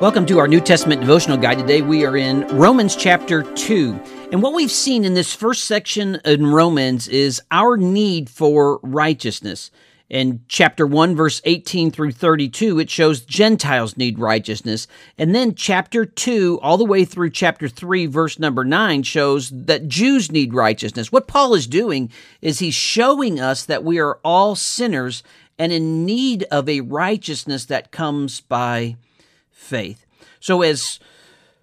Welcome to our New Testament devotional guide. Today we are in Romans chapter 2. And what we've seen in this first section in Romans is our need for righteousness. In chapter 1, verse 18 through 32, it shows Gentiles need righteousness. And then chapter 2, all the way through chapter 3, verse number 9, shows that Jews need righteousness. What Paul is doing is he's showing us that we are all sinners and in need of a righteousness that comes by faith. So as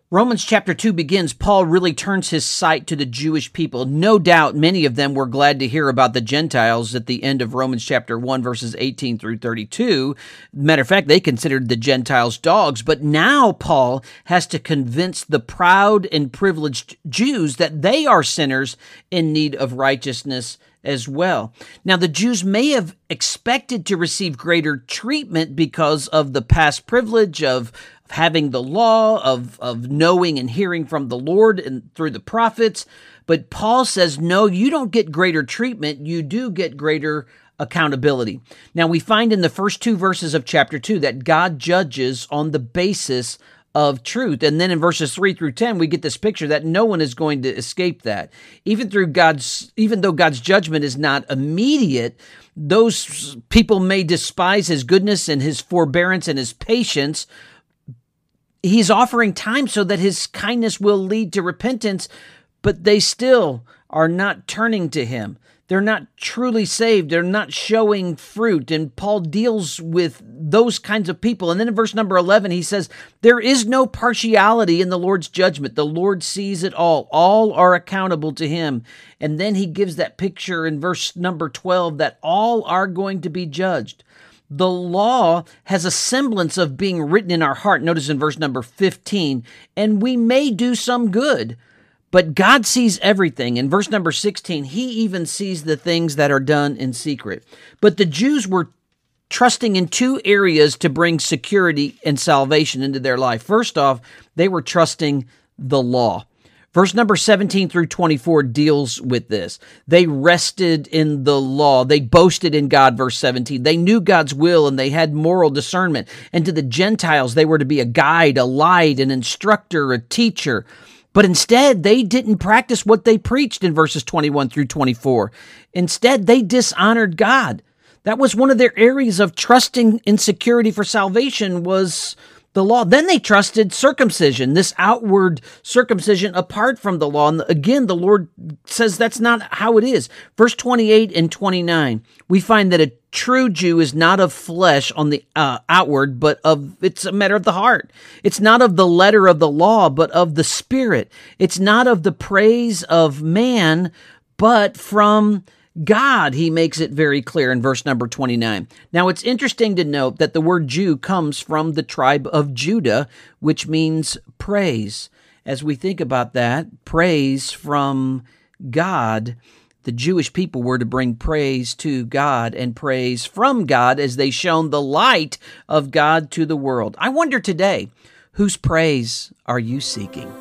Romans chapter 2 begins, Paul really turns his sight to the Jewish people. No doubt many of them were glad to hear about the Gentiles at the end of Romans chapter 1, verses 18 through 32. Matter of fact, they considered the Gentiles dogs. But now Paul has to convince the proud and privileged Jews that they are sinners in need of righteousness as well. Now, the Jews may have expected to receive greater treatment because of the past privilege of having the law, of, of knowing and hearing from the Lord and through the prophets. But Paul says, no, you don't get greater treatment. You do get greater accountability. Now, we find in the first two verses of chapter 2 that God judges on the basis of truth. And then in verses 3 through 10 we get this picture that no one is going to escape that. Even through God's even though God's judgment is not immediate, those people may despise his goodness and his forbearance and his patience. He's offering time so that his kindness will lead to repentance, but they still are not turning to him. They're not truly saved. They're not showing fruit. And Paul deals with those kinds of people. And then in verse number 11, he says, There is no partiality in the Lord's judgment. The Lord sees it all. All are accountable to him. And then he gives that picture in verse number 12 that all are going to be judged. The law has a semblance of being written in our heart. Notice in verse number 15, and we may do some good but God sees everything. In verse number 16, he even sees the things that are done in secret. But the Jews were trusting in two areas to bring security and salvation into their life. First off, they were trusting the law. Verse number 17 through 24 deals with this. They rested in the law. They boasted in God, verse 17. They knew God's will and they had moral discernment. And to the Gentiles, they were to be a guide, a light, an instructor, a teacher. But instead, they didn't practice what they preached in verses 21 through 24. Instead, they dishonored God. That was one of their areas of trusting in security for salvation was the law. Then they trusted circumcision, this outward circumcision apart from the law. And again, the Lord says that's not how it is. Verse 28 and 29, we find that a true Jew is not of flesh on the uh, outward, but of it's a matter of the heart. It's not of the letter of the law, but of the spirit. It's not of the praise of man, but from God, he makes it very clear in verse number 29. Now, it's interesting to note that the word Jew comes from the tribe of Judah, which means praise. As we think about that, praise from God, the Jewish people were to bring praise to God and praise from God as they shone the light of God to the world. I wonder today, whose praise are you seeking?